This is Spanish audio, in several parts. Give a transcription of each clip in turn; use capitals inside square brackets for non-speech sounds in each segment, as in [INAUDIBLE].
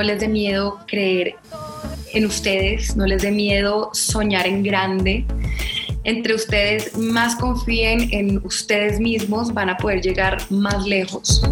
no les dé miedo creer en ustedes, no les dé miedo soñar en grande. Entre ustedes más confíen en ustedes mismos, van a poder llegar más lejos.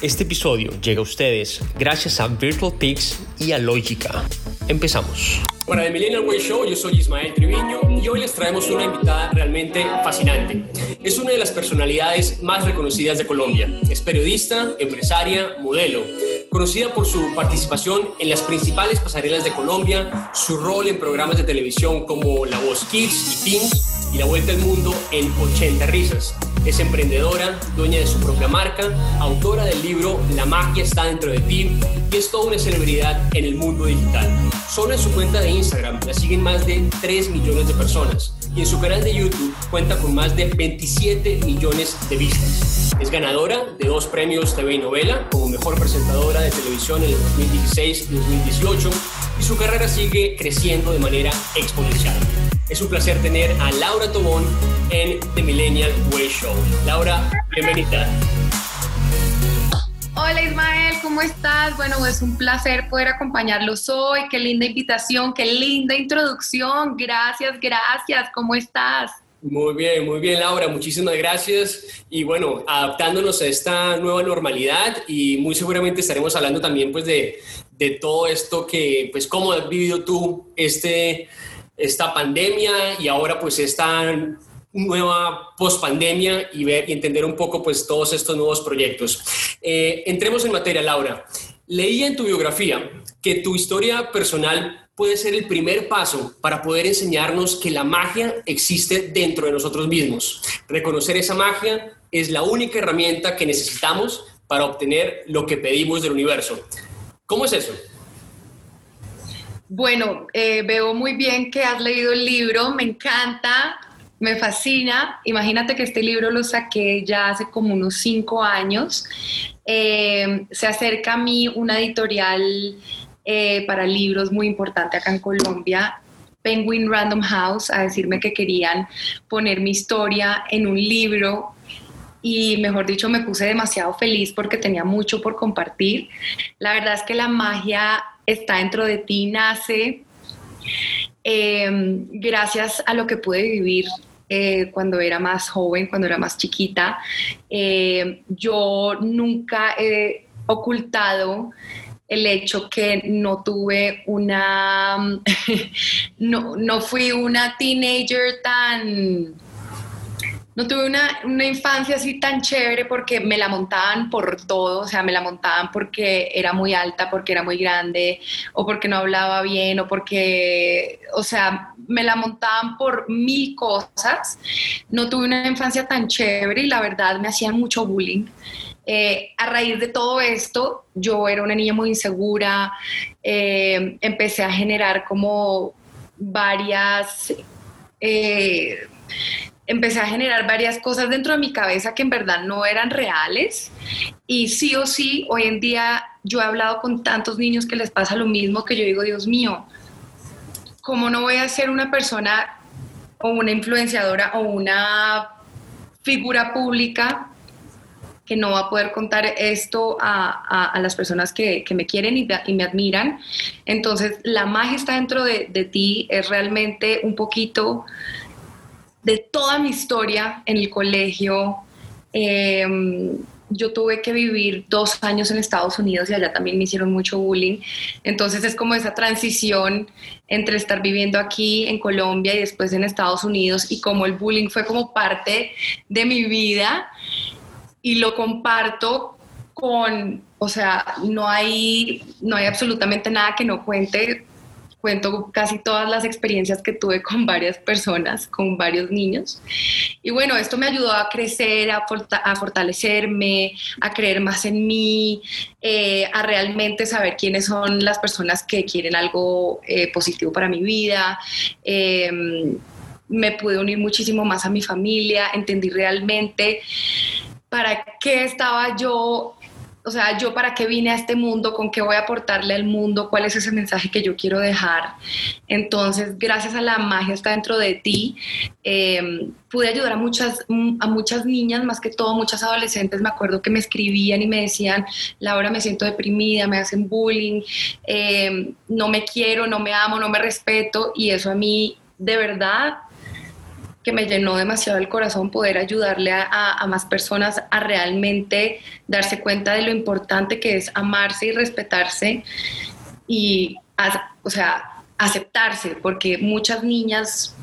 Este episodio llega a ustedes gracias a Virtual Peaks y a Lógica. Empezamos. Para The Millennial Way Show, yo soy Ismael Triviño y hoy les traemos una invitada realmente fascinante. Es una de las personalidades más reconocidas de Colombia. Es periodista, empresaria, modelo. Conocida por su participación en las principales pasarelas de Colombia, su rol en programas de televisión como La Voz Kids y Teens y La Vuelta al Mundo en 80 Risas. Es emprendedora, dueña de su propia marca, autora del libro La magia está dentro de ti y es toda una celebridad en el mundo digital. Solo en su cuenta de Instagram la siguen más de 3 millones de personas y en su canal de YouTube cuenta con más de 27 millones de vistas. Es ganadora de dos premios TV y novela como mejor presentadora de televisión en el 2016 y 2018 y su carrera sigue creciendo de manera exponencial. Es un placer tener a Laura Tobón en The Millennial Way Show. Laura, bienvenida. Hola Ismael, ¿cómo estás? Bueno, es un placer poder acompañarlos hoy. Qué linda invitación, qué linda introducción. Gracias, gracias. ¿Cómo estás? Muy bien, muy bien Laura, muchísimas gracias. Y bueno, adaptándonos a esta nueva normalidad y muy seguramente estaremos hablando también pues de, de todo esto que, pues cómo has vivido tú este esta pandemia y ahora pues esta nueva post-pandemia y ver y entender un poco pues todos estos nuevos proyectos. Eh, entremos en materia, Laura. Leía en tu biografía que tu historia personal puede ser el primer paso para poder enseñarnos que la magia existe dentro de nosotros mismos. Reconocer esa magia es la única herramienta que necesitamos para obtener lo que pedimos del universo. ¿Cómo es eso? Bueno, eh, veo muy bien que has leído el libro, me encanta, me fascina. Imagínate que este libro lo saqué ya hace como unos cinco años. Eh, se acerca a mí una editorial eh, para libros muy importante acá en Colombia, Penguin Random House, a decirme que querían poner mi historia en un libro y mejor dicho me puse demasiado feliz porque tenía mucho por compartir. La verdad es que la magia está dentro de ti, nace em, gracias a lo que pude vivir eh, cuando era más joven, cuando era más chiquita. Em, yo nunca he ocultado el hecho que no tuve una, [LAUGHS] no, no fui una teenager tan no tuve una, una, infancia así tan chévere porque me la montaban por todo, o sea, me la montaban porque era muy alta, porque era muy grande, o porque no hablaba bien, o porque, o sea, me la montaban por mil cosas. No tuve una infancia tan chévere y la verdad me hacían mucho bullying. Eh, a raíz de todo esto, yo era una niña muy insegura, eh, empecé a generar como varias... Eh, empecé a generar varias cosas dentro de mi cabeza que en verdad no eran reales y sí o sí, hoy en día yo he hablado con tantos niños que les pasa lo mismo que yo digo, Dios mío, ¿cómo no voy a ser una persona o una influenciadora o una figura pública que no va a poder contar esto a, las personas que, me quieren y, me admiran? Entonces, la magia está dentro de, de ti, es realmente un poquito de toda mi historia en el colegio. Em, yo tuve que vivir dos años en Estados Unidos y allá también me hicieron mucho bullying. Entonces es como esa transición entre estar viviendo aquí en Colombia y después en Estados Unidos y como el bullying fue como parte de mi vida y lo comparto con, o sea, no hay, no hay absolutamente nada que no cuente cuento casi todas las experiencias que tuve con [LAUGHS] varias personas, con varios niños. Y bueno, esto me ayudó a crecer, a, fortalecerme, a creer más en mí, eh, a realmente saber quiénes son las personas que quieren algo eh, positivo para mi vida. Em, me pude unir muchísimo más a mi familia, entendí realmente para qué estaba yo o sea, yo para qué vine a este mundo, con qué voy a aportarle al mundo, cuál es ese mensaje que yo quiero dejar. Entonces, gracias a la magia está dentro de ti, em, pude ayudar a muchas, a muchas niñas, más que todo muchas adolescentes, me acuerdo que me escribían y me decían, Laura, me siento deprimida, me hacen bullying, em, no me quiero, no me amo, no me respeto, y eso a mí de verdad que me llenó demasiado el corazón poder ayudarle a, más personas a realmente darse cuenta de lo importante que es amarse y respetarse y, o sea, aceptarse, porque muchas niñas,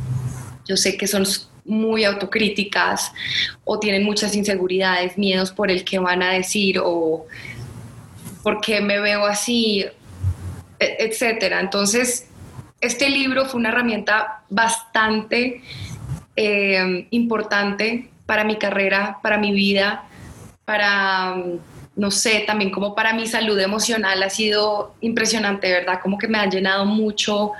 yo sé que son muy autocríticas o tienen muchas inseguridades, miedos por el que van a decir o por qué me veo así, e, etcétera. Entonces, este libro fue una herramienta bastante eh, importante para mi carrera, para mi vida, para, no sé, también como para mi salud emocional ha sido impresionante, ¿verdad? Como que me ha llenado mucho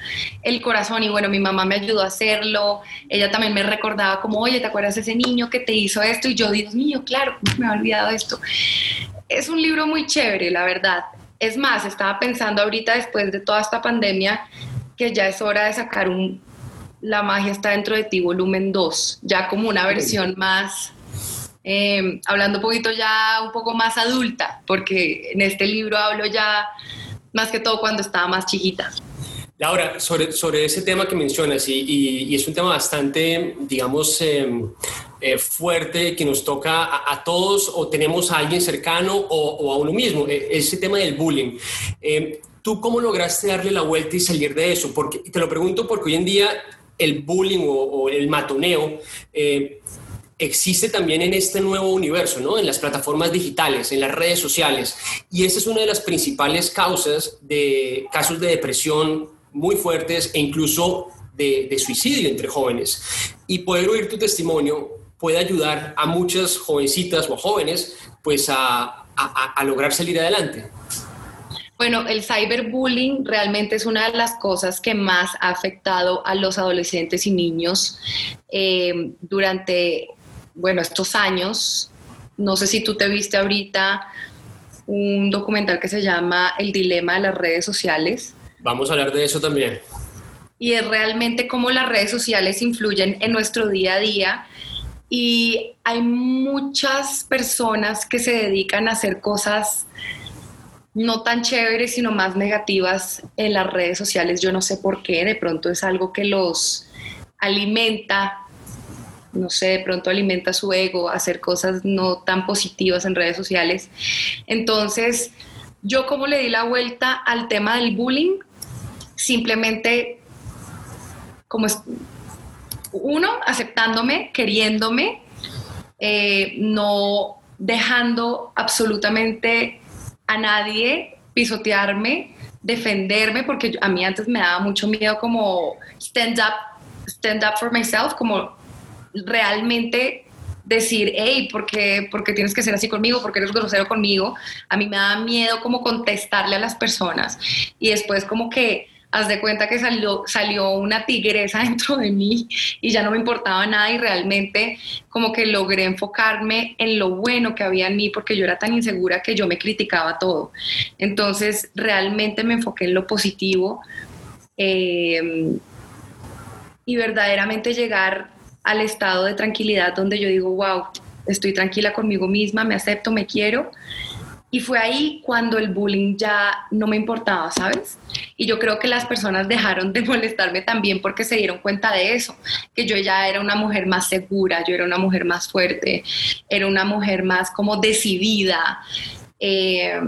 el corazón y bueno, mi mamá me ayudó a hacerlo, ella también me recordaba como, oye, ¿te acuerdas de ese niño que te hizo esto? Y yo, Dios mío, claro, me ha olvidado esto. Es un libro muy chévere, la verdad. Es más, estaba pensando ahorita después de toda esta pandemia que ya es hora de sacar un, la magia está dentro de ti, volumen 2, ya como una versión más, eh, hablando un poquito ya un poco más adulta, porque en este libro hablo ya más que todo cuando estaba más chiquita. Laura, sobre, sobre ese tema que mencionas, y, es un tema bastante, digamos, em, eh, fuerte que nos toca a, todos o tenemos a alguien cercano o, a uno mismo, e, ese tema del bullying. Em, ¿Tú cómo lograste darle la vuelta y salir de eso? Porque, te lo pregunto porque hoy en día el bullying o, el matoneo eh, existe también en este nuevo universo, ¿no? En las plataformas digitales, en las redes sociales. Y esa es una de las principales causas de casos de depresión muy fuertes e incluso de, suicidio entre jóvenes. Y poder oír tu testimonio puede ayudar a muchas jovencitas o jóvenes pues a lograr salir adelante. Bueno, el cyberbullying realmente es una de las cosas que más ha afectado a los adolescentes y niños eh, durante, bueno, estos años. No sé si tú te viste ahorita un documental que se llama El dilema de las redes sociales. Vamos a hablar de eso también. Y es realmente cómo las redes sociales influyen en nuestro día a día. Y hay muchas personas que se dedican a hacer cosas no tan chéveres, sino más negativas en las redes sociales. Yo no sé por qué, de pronto es algo que los alimenta, no sé, de pronto alimenta su ego, hacer cosas no tan positivas en redes sociales. Entonces, yo como le di la vuelta al tema del bullying, simplemente como es, uno, aceptándome, queriéndome, eh, no dejando absolutamente a nadie pisotearme, defenderme, porque a mí antes me daba mucho miedo como stand up, stand up for myself, como realmente decir, hey, ¿por qué, ¿por qué, tienes que ser así conmigo? ¿Por qué eres grosero conmigo? A mí me da miedo como contestarle a las personas. Y después como que haz de cuenta que salió, salió una tigresa [LAUGHS] dentro de mí y ya no me importaba nada y realmente como que logré enfocarme en lo bueno que había en mí porque yo era tan insegura que yo me criticaba todo. Entonces realmente me enfoqué en lo positivo eh, y verdaderamente llegar al estado de tranquilidad donde yo digo, wow, estoy tranquila conmigo misma, me acepto, me quiero y fue ahí cuando el bullying ya no me importaba, ¿sabes? Y yo creo que las personas dejaron de [LAUGHS] molestarme también porque se dieron cuenta de eso, que yo ya era una mujer más segura, yo era una mujer más fuerte, era una mujer más como decidida. Eh,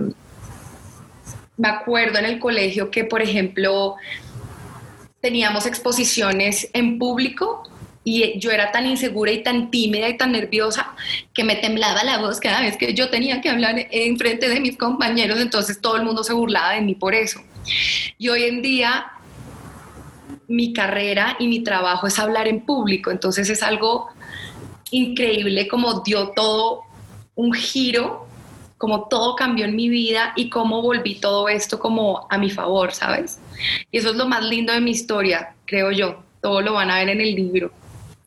me acuerdo en el colegio que, por ejemplo, teníamos exposiciones en público y yo era tan insegura y tan tímida y tan nerviosa que me temblaba la voz cada vez que yo tenía que hablar en frente de mis compañeros, entonces todo el mundo se burlaba de mí por eso. Y hoy en día mi carrera y mi trabajo es hablar en público, entonces es algo increíble como dio todo un giro, como todo cambió en mi vida y cómo volví todo esto como a mi favor, ¿sabes? Y eso es lo más lindo de mi historia, creo yo. Todo lo van a ver en el libro.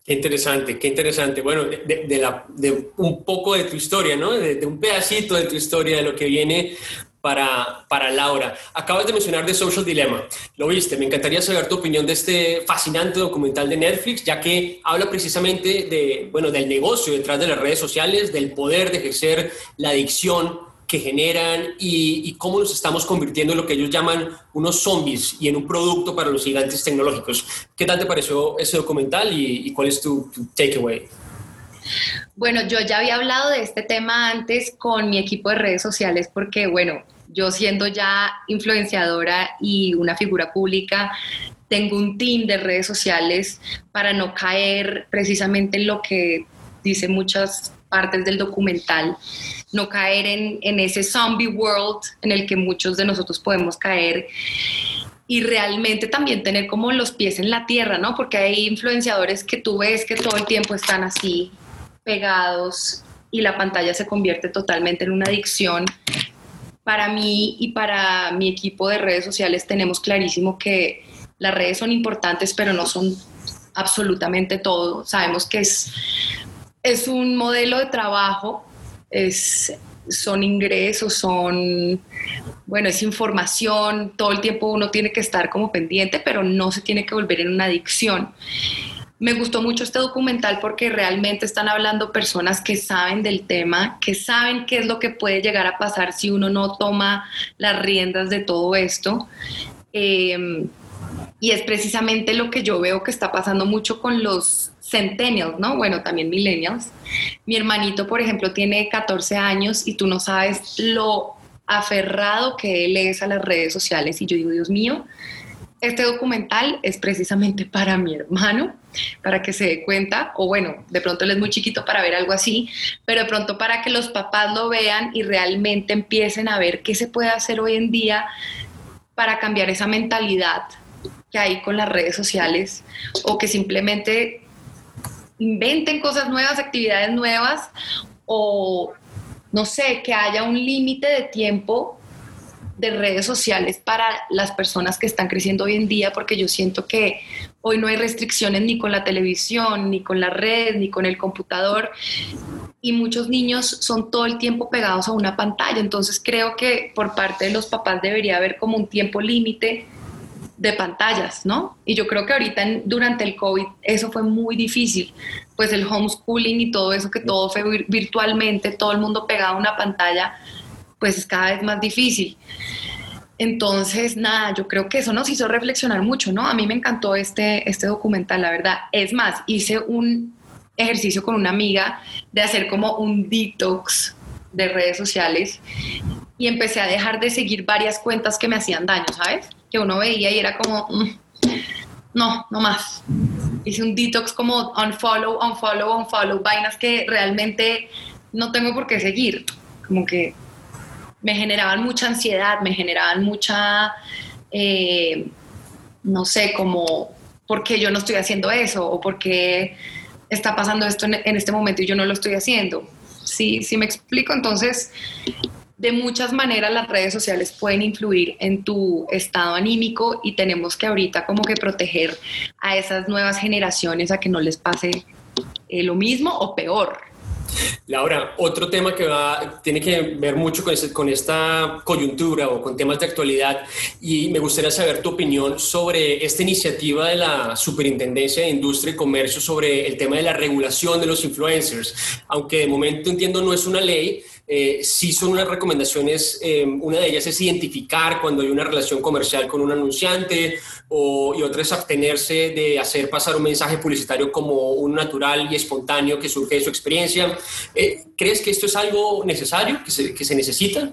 Qué interesante, qué interesante. Bueno, de, la, de un poco de tu historia, ¿no? De, un pedacito de tu historia, de lo que viene para, para Laura. Acabas de mencionar The Social Dilemma. Lo viste, me encantaría saber tu opinión de este fascinante documental de Netflix, ya que habla precisamente de, bueno, del negocio detrás de las redes sociales, del poder de ejercer la adicción que generan y, cómo nos estamos convirtiendo en lo que ellos llaman unos zombies y en un producto para los gigantes tecnológicos. ¿Qué tal te pareció ese documental y, cuál es tu, tu takeaway? Bueno, yo ya había hablado de este tema antes con mi equipo de redes sociales porque, bueno, yo siendo ya influenciadora y una figura pública, tengo un team de redes sociales para no caer precisamente en lo que dice muchas partes del documental, no caer en, ese zombie world en el que muchos de nosotros podemos caer y realmente también tener como los pies en la tierra, ¿no? Porque hay influenciadores que tú ves que todo el tiempo están así, pegados, y la pantalla se convierte totalmente en una adicción. Para mí y para mi equipo de redes sociales tenemos clarísimo que las redes son importantes, pero no son absolutamente todo. Sabemos que es, es un modelo de trabajo, es son ingresos, son, bueno, es información, todo el tiempo uno tiene que estar como pendiente, pero no se tiene que volver en una adicción. Me gustó mucho este documental porque realmente están hablando personas que saben del tema, que saben qué es lo que puede llegar a pasar si uno no toma las riendas de todo esto. Eh, y es precisamente lo que yo veo que está pasando mucho con los centennials, ¿no? Bueno, también millennials. Mi hermanito, por ejemplo, tiene 14 años y tú no sabes lo aferrado que él es a las redes sociales y yo digo, Dios mío, este documental es precisamente para mi hermano, para que se dé cuenta, o bueno, de pronto él es muy chiquito para ver algo así, pero de pronto para que los papás lo vean y realmente empiecen a ver qué se puede hacer hoy en día para cambiar esa mentalidad que hay con las redes sociales o que simplemente inventen cosas nuevas, actividades nuevas o no sé, que haya un límite de tiempo de redes sociales para las personas que están creciendo hoy en día, porque yo siento que hoy no hay restricciones ni con la televisión, ni con la red, ni con el computador, y muchos niños son todo el tiempo pegados a una pantalla, entonces creo que por parte de los papás debería haber como un tiempo límite de pantallas, ¿no? Y yo creo que ahorita durante el COVID eso fue muy difícil, pues el homeschooling y todo eso, que todo fue virtualmente, todo el mundo pegado a una pantalla, pues es cada vez más difícil. Entonces, nada, yo creo que eso nos hizo reflexionar mucho, ¿no? A mí me encantó este, este documental, la verdad. Es más, hice un ejercicio con una amiga de hacer como un detox de redes sociales y empecé a dejar de seguir varias cuentas que me hacían daño, ¿sabes? Que uno veía y era como, mm, no, no más. Hice un detox como unfollow, unfollow, unfollow, vainas que realmente no tengo por qué seguir. Como que me generaban mucha ansiedad, me generaban mucha, eh, no sé, como, ¿por qué yo no estoy haciendo eso? ¿O por qué está pasando esto en, en este momento y yo no lo estoy haciendo? Sí, sí me explico. Entonces, de muchas maneras las redes sociales pueden influir en tu estado anímico y tenemos que ahorita como que proteger a esas nuevas generaciones a que no les pase eh, lo mismo o peor. Laura, otro tema que va, tiene que ver mucho con, con, esta coyuntura o con temas de actualidad y me gustaría saber tu opinión sobre esta iniciativa de la Superintendencia de Industria y Comercio sobre el tema de la regulación de los influencers. Aunque de momento entiendo no es una ley, eh, sí son unas recomendaciones, eh, una de ellas es identificar cuando hay una relación comercial con un anunciante o, y otra es abstenerse de hacer pasar un mensaje publicitario como un natural y espontáneo que surge de su experiencia. Eh, ¿Crees que esto es algo necesario, que se, que se necesita?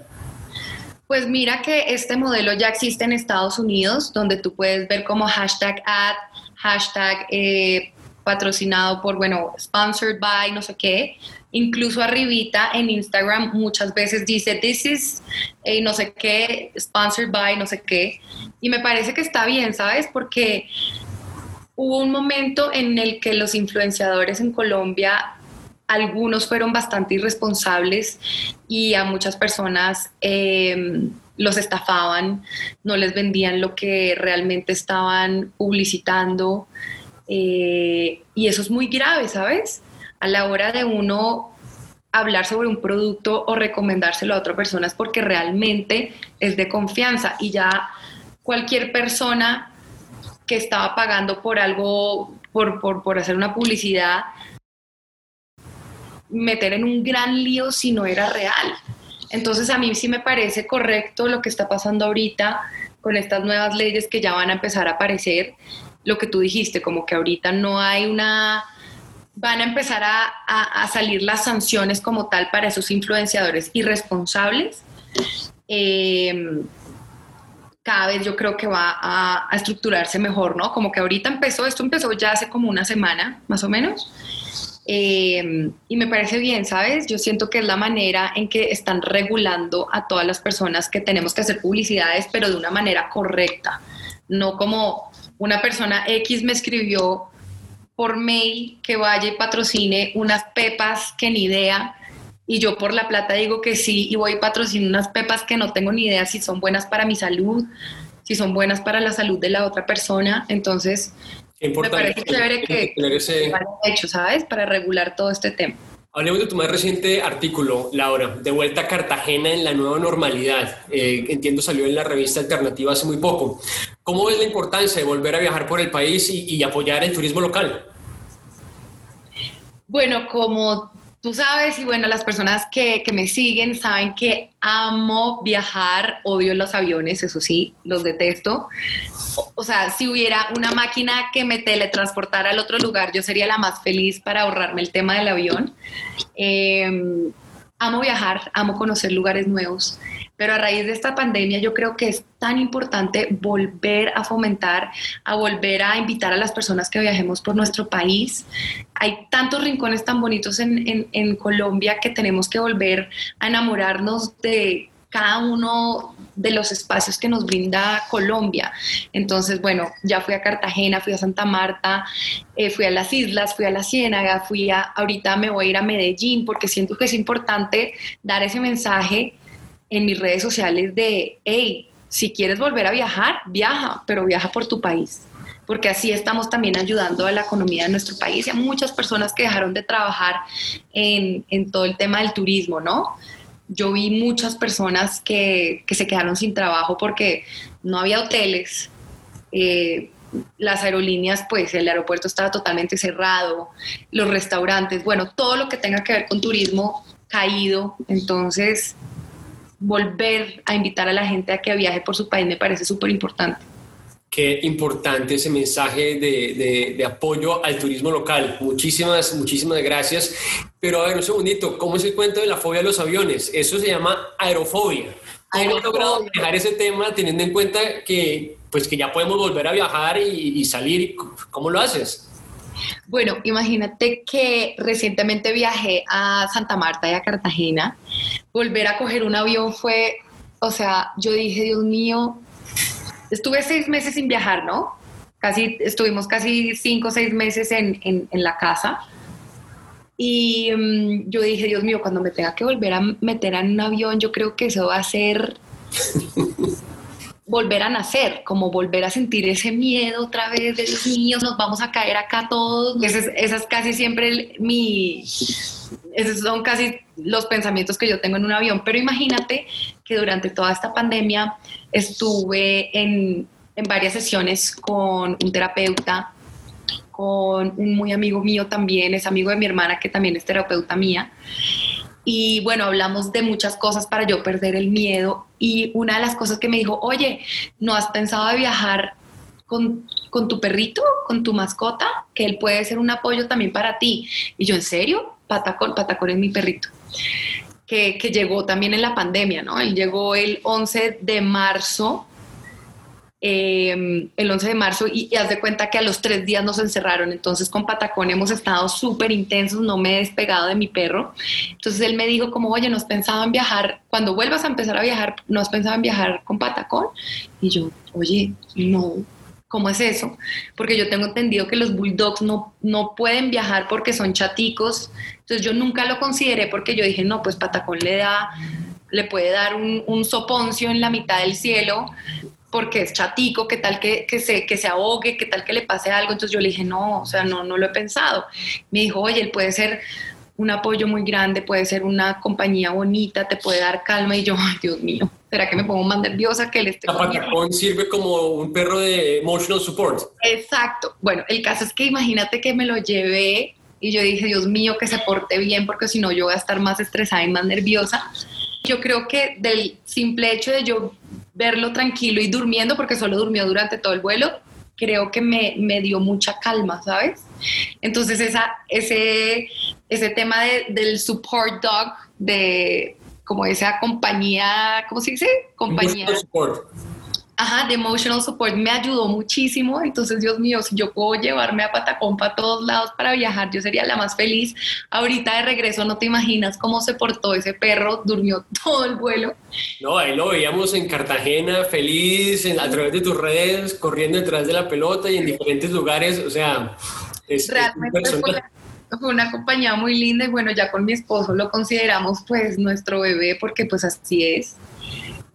Pues mira que este modelo ya existe en Estados Unidos, donde tú puedes ver como hashtag ad, hashtag patrocinado por, bueno, sponsored by, no sé qué, Incluso arribita en Instagram muchas veces dice, this is eh, no sé qué, sponsored by no sé qué. Y me parece que está bien, ¿sabes? Porque hubo un momento en el que los influenciadores en Colombia, algunos fueron bastante irresponsables y a muchas personas em, los estafaban, no les vendían lo que realmente estaban publicitando Eh, y eso es muy grave, ¿sabes? A la hora de uno hablar sobre un producto o recomendárselo a otra persona es porque realmente es de confianza y ya cualquier persona que estaba pagando por algo, por, por hacer una publicidad, meter en un gran lío si no era real. Entonces a mí sí me parece correcto lo que está pasando ahorita con estas nuevas leyes que ya van a empezar a aparecer, lo que tú dijiste, como que ahorita no hay una, van a empezar a, salir las sanciones como tal para esos influenciadores irresponsables. Em, cada vez yo creo que va a, a, estructurarse mejor, ¿no? Como que ahorita empezó, esto empezó ya hace como una semana, más o menos, eh, y me parece bien, ¿sabes? Yo siento que es la manera en que están regulando a todas las personas que tenemos que hacer publicidades, pero de una manera correcta. No como una persona X me escribió por mail que vaya y patrocine unas pepas que ni idea. Y yo por la plata digo que sí y voy y patrocino unas pepas que no tengo ni idea si son buenas para mi salud, si son buenas para la salud de la otra persona. Entonces, me parece chévere que, ese... hecho, ¿sabes? Para regular todo este tema. Hablemos de tu más reciente artículo, Laura, de vuelta a Cartagena en la nueva normalidad. Eh, entiendo salió en la revista Alternativa hace muy poco. ¿Cómo ves la importancia de volver a viajar por el país y apoyar el turismo local? Bueno, como tú sabes, y bueno, las personas que, me siguen saben que amo viajar, odio los aviones, eso sí, los detesto. O, sea, si hubiera una máquina que me teletransportara al otro lugar, yo sería la más feliz para ahorrarme el tema del avión. Em, amo viajar, amo conocer lugares nuevos. Pero a raíz de esta pandemia yo creo que es tan importante volver a fomentar, a volver a invitar a las personas que viajemos por nuestro país. Hay tantos rincones tan bonitos en, Colombia que tenemos que volver a enamorarnos de cada uno de los espacios que nos brinda Colombia. Entonces, bueno, ya fui a Cartagena, fui a Santa Marta, eh, fui a las islas, fui a la Ciénaga, fui a, ahorita me voy a ir a Medellín porque siento que es importante dar ese mensaje en mis redes sociales de, hey, si quieres volver a viajar, viaja, pero viaja por tu país, porque así estamos también ayudando a la economía de nuestro país y a muchas personas que dejaron de trabajar en, en todo el tema del turismo, ¿no? Yo vi muchas personas que, que se quedaron sin trabajo porque no había hoteles, eh, las aerolíneas, pues el aeropuerto estaba totalmente cerrado, los restaurantes, bueno, todo lo que tenga que ver con turismo caído, entonces volver a invitar a la gente a que viaje por su país me parece súper importante. Qué importante ese mensaje de, de, apoyo al turismo local. Muchísimas, muchísimas gracias. Pero a ver, un segundito, ¿cómo es el cuento de la fobia a los aviones? Eso se llama aerofobia. ¿Cómo has logrado dejar ese tema teniendo en cuenta que, pues, que ya podemos volver a viajar y, y salir? ¿Cómo lo haces? Bueno, imagínate que recientemente viajé a Santa Marta y a Cartagena. Volver a coger un avión fue, o sea, yo dije, Dios mío, estuve seis meses sin viajar, ¿no? Casi, estuvimos casi cinco o seis meses en, la casa. Y mm, yo dije, Dios mío, cuando me tenga que volver a meter en un avión, yo creo que eso va a ser volver a nacer, como volver a sentir ese miedo otra vez de los niños, nos vamos a caer acá todos. Ese es, casi siempre mi, esos son casi los pensamientos que yo tengo en un avión. Pero imagínate que durante toda esta pandemia estuve en, en varias sesiones con un terapeuta, con un muy amigo mío también, es amigo de mi hermana que también es terapeuta mía. Y bueno, hablamos de muchas cosas para yo perder el miedo. Y una de las cosas que me dijo, oye, ¿no has pensado de viajar con, con, tu perrito, con tu mascota? Que él puede ser un apoyo también para ti. Y yo, ¿en serio? Patacón, Patacón es mi perrito. Que, que llegó también en la pandemia, ¿no? Él llegó el 11 de marzo Em, el 11 de marzo y, haz de cuenta que a los tres días nos encerraron. Entonces con Patacón hemos estado súper intensos, no me he despegado de mi perro. Entonces él me dijo como, oye, ¿nos en viajar? Cuando vuelvas a empezar a viajar, ¿no has pensado en viajar con Patacón? Y yo, oye, no, ¿cómo es eso? Porque yo tengo entendido que los bulldogs no, no pueden viajar porque son chaticos. Entonces yo nunca lo consideré porque yo dije, no, pues Patacón le da, le puede dar un soponcio en la mitad del cielo porque es chatico, qué tal que, que, se, que se ahogue, qué tal que le pase algo. Entonces yo le dije, no, o sea, no, no lo he pensado. Me dijo, oye, él puede ser un apoyo muy grande, puede ser una compañía bonita, te puede dar calma. Y yo, ay, Dios mío, ¿será que me pongo más nerviosa que él esté Zapatacón sirve como un perro de emotional support. Exacto. Bueno, el caso es que imagínate que me lo llevé y yo dije, Dios mío, que se porte bien, porque si no yo voy a estar más estresada y más nerviosa. Yo creo que del simple hecho de yo verlo tranquilo y durmiendo, porque solo durmió durante todo el vuelo, creo que me, me dio mucha calma, ¿sabes? Entonces esa, ese, ese tema del support dog, de como esa compañía, ¿cómo se dice? Compañía. Support Ajá, de emotional support me ayudó muchísimo. Entonces, Dios mío, si yo puedo llevarme a Patacón para todos lados para viajar, yo sería la más feliz. Ahorita de regreso, no te imaginas cómo se portó ese perro, durmió [LAUGHS] todo el vuelo. No, ahí lo veíamos en Cartagena, feliz, a través de tus redes, corriendo detrás de la pelota y en diferentes lugares. O sea, es realmente fue, fue una compañía muy linda y bueno, ya con mi esposo lo consideramos pues nuestro bebé porque pues así es.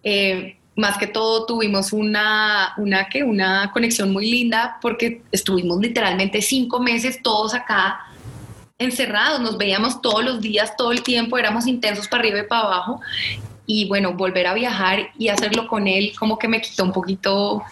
Eh, más que todo tuvimos una, una, ¿qué? una conexión muy linda porque estuvimos literalmente cinco meses todos acá encerrados, nos veíamos todos los días, todo el tiempo, éramos intensos para arriba y para abajo. Y bueno, volver a viajar y hacerlo con él como que me quitó un poquito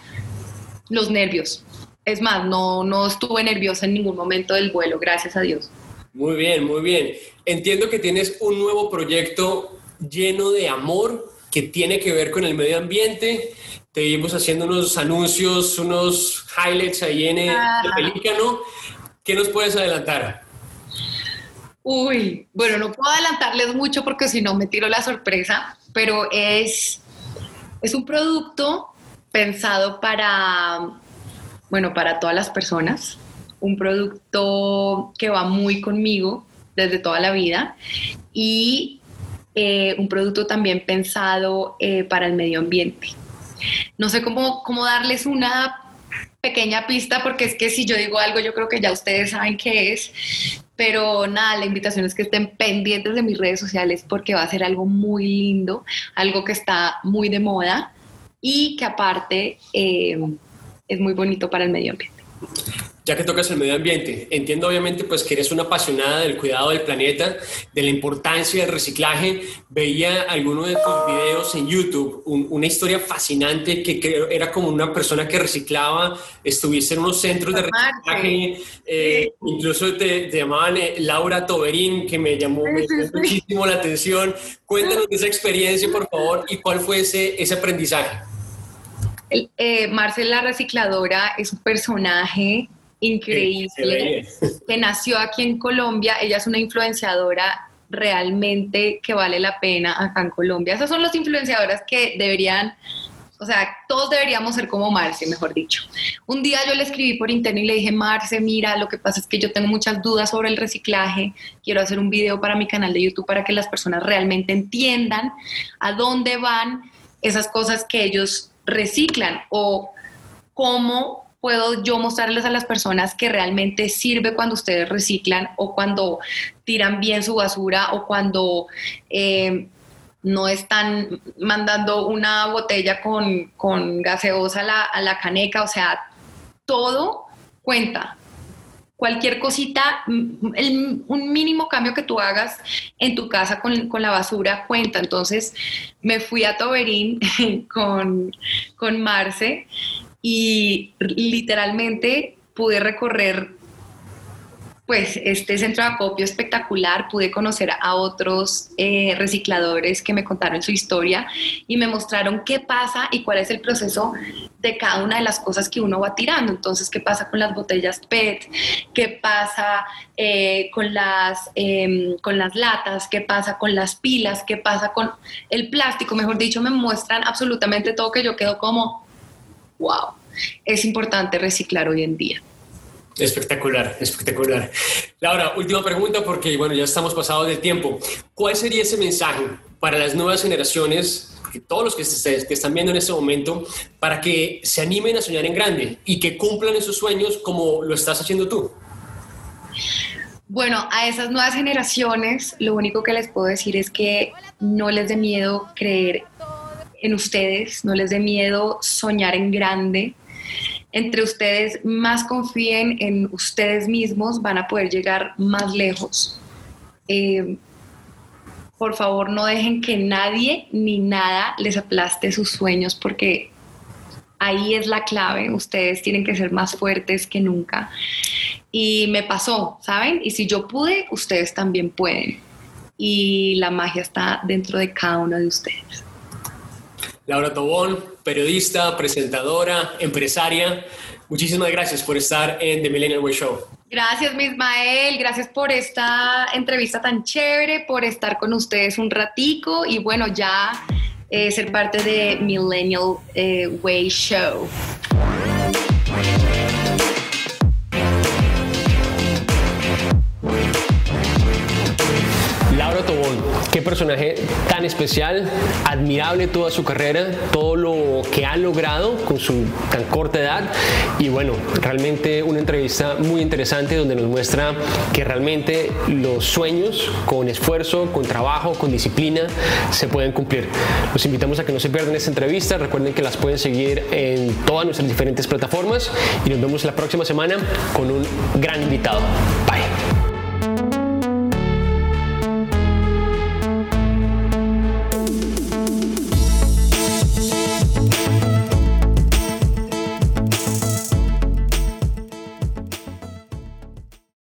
los nervios. Es más, no, no estuve nerviosa en ningún momento del vuelo, gracias a Dios. Muy bien, muy bien. Entiendo que tienes un nuevo proyecto lleno de amor que tiene que ver con el medio ambiente. Te vimos haciendo unos anuncios, unos highlights ahí en el, Pelícano. ¿Qué nos puedes adelantar? Uy, bueno, no puedo adelantarles mucho porque si no me tiro la sorpresa, pero es, es un producto pensado para, bueno, para todas las personas, un producto que va muy conmigo desde toda la vida y eh, un producto también pensado eh, para el medio ambiente. No sé cómo, cómo darles una pequeña pista porque es que si yo digo algo yo creo que ya ustedes saben qué es, pero nada, la invitación es que estén pendientes de mis redes sociales porque va a ser algo muy lindo, algo que está muy de moda y que aparte eh, es muy bonito para el medio ambiente ya que tocas el medio ambiente, entiendo obviamente pues que eres una apasionada del cuidado del planeta, de la importancia del reciclaje. Veía alguno de tus videos en YouTube, una historia fascinante que creo era como una persona que reciclaba, estuviste en unos centros de reciclaje, eh, incluso te, llamaban eh, Laura Toberín, que me llamó, muchísimo la atención. Cuéntanos de esa experiencia, por favor, y cuál fue ese, ese aprendizaje. Eh, Marcela Recicladora es un personaje increíble, que nació aquí en Colombia. Ella es una influenciadora realmente que vale la pena acá en Colombia. Esas son las influenciadoras que deberían, o sea, todos deberíamos ser como Marce, mejor dicho. Un día yo le escribí por internet y le dije, Marce, mira, lo que pasa es que yo tengo muchas dudas sobre el reciclaje, quiero hacer un video para mi canal de YouTube para que las personas realmente entiendan a dónde van esas cosas que ellos reciclan o cómo puedo yo mostrarles a las personas que realmente sirve cuando ustedes reciclan o cuando tiran bien su basura o cuando eh, no están mandando una botella con, gaseosa a la, a la caneca, o sea, todo cuenta cualquier cosita, un mínimo cambio que tú hagas en tu casa con, la basura cuenta. Entonces me fui a Toberín [LAUGHS] con, con Marce y literalmente pude recorrer pues este centro de acopio espectacular, pude conocer a otros eh, recicladores que me contaron su historia y me mostraron qué pasa y cuál es el proceso de cada una de las cosas que uno va tirando. Entonces, qué pasa con las botellas PET, qué pasa eh, con, las, em, con las latas, qué pasa con las pilas, qué pasa con el plástico, mejor dicho, me muestran absolutamente todo que yo quedo como, wow, es importante reciclar hoy en día. Espectacular, espectacular. Laura, última pregunta porque bueno, ya estamos pasados del tiempo. ¿Cuál sería ese mensaje para las nuevas generaciones, todos los que, que están viendo en este momento, para que se animen a soñar en grande y que cumplan esos sueños como lo estás haciendo tú? Bueno, a esas nuevas generaciones lo único que les puedo decir es que no les dé miedo creer en ustedes, no les dé miedo soñar en grande. Entre ustedes más confíen en ustedes mismos, van a poder llegar más lejos. Eh, por favor, no dejen que nadie ni nada les aplaste sus sueños porque ahí es la clave. Ustedes tienen que ser más fuertes que nunca. Y me pasó, ¿saben? Y si yo pude, ustedes también pueden. Y la magia está dentro de cada uno de ustedes. Laura Tobón, periodista, presentadora, empresaria. Muchísimas gracias por estar en The Millennial Way Show. Gracias, Mismael. Gracias por esta entrevista tan chévere, por estar con ustedes un ratico y bueno, ya eh, ser parte de Millennial eh, Way Show. Personaje tan especial, admirable toda su carrera, todo lo que ha logrado con su tan corta edad y bueno, realmente una entrevista muy interesante donde nos muestra que realmente los sueños con esfuerzo, con trabajo, con disciplina se pueden cumplir. Los invitamos a que no se pierdan esta entrevista, recuerden que las pueden seguir en todas nuestras diferentes plataformas y nos vemos la próxima semana con un gran invitado. Bye.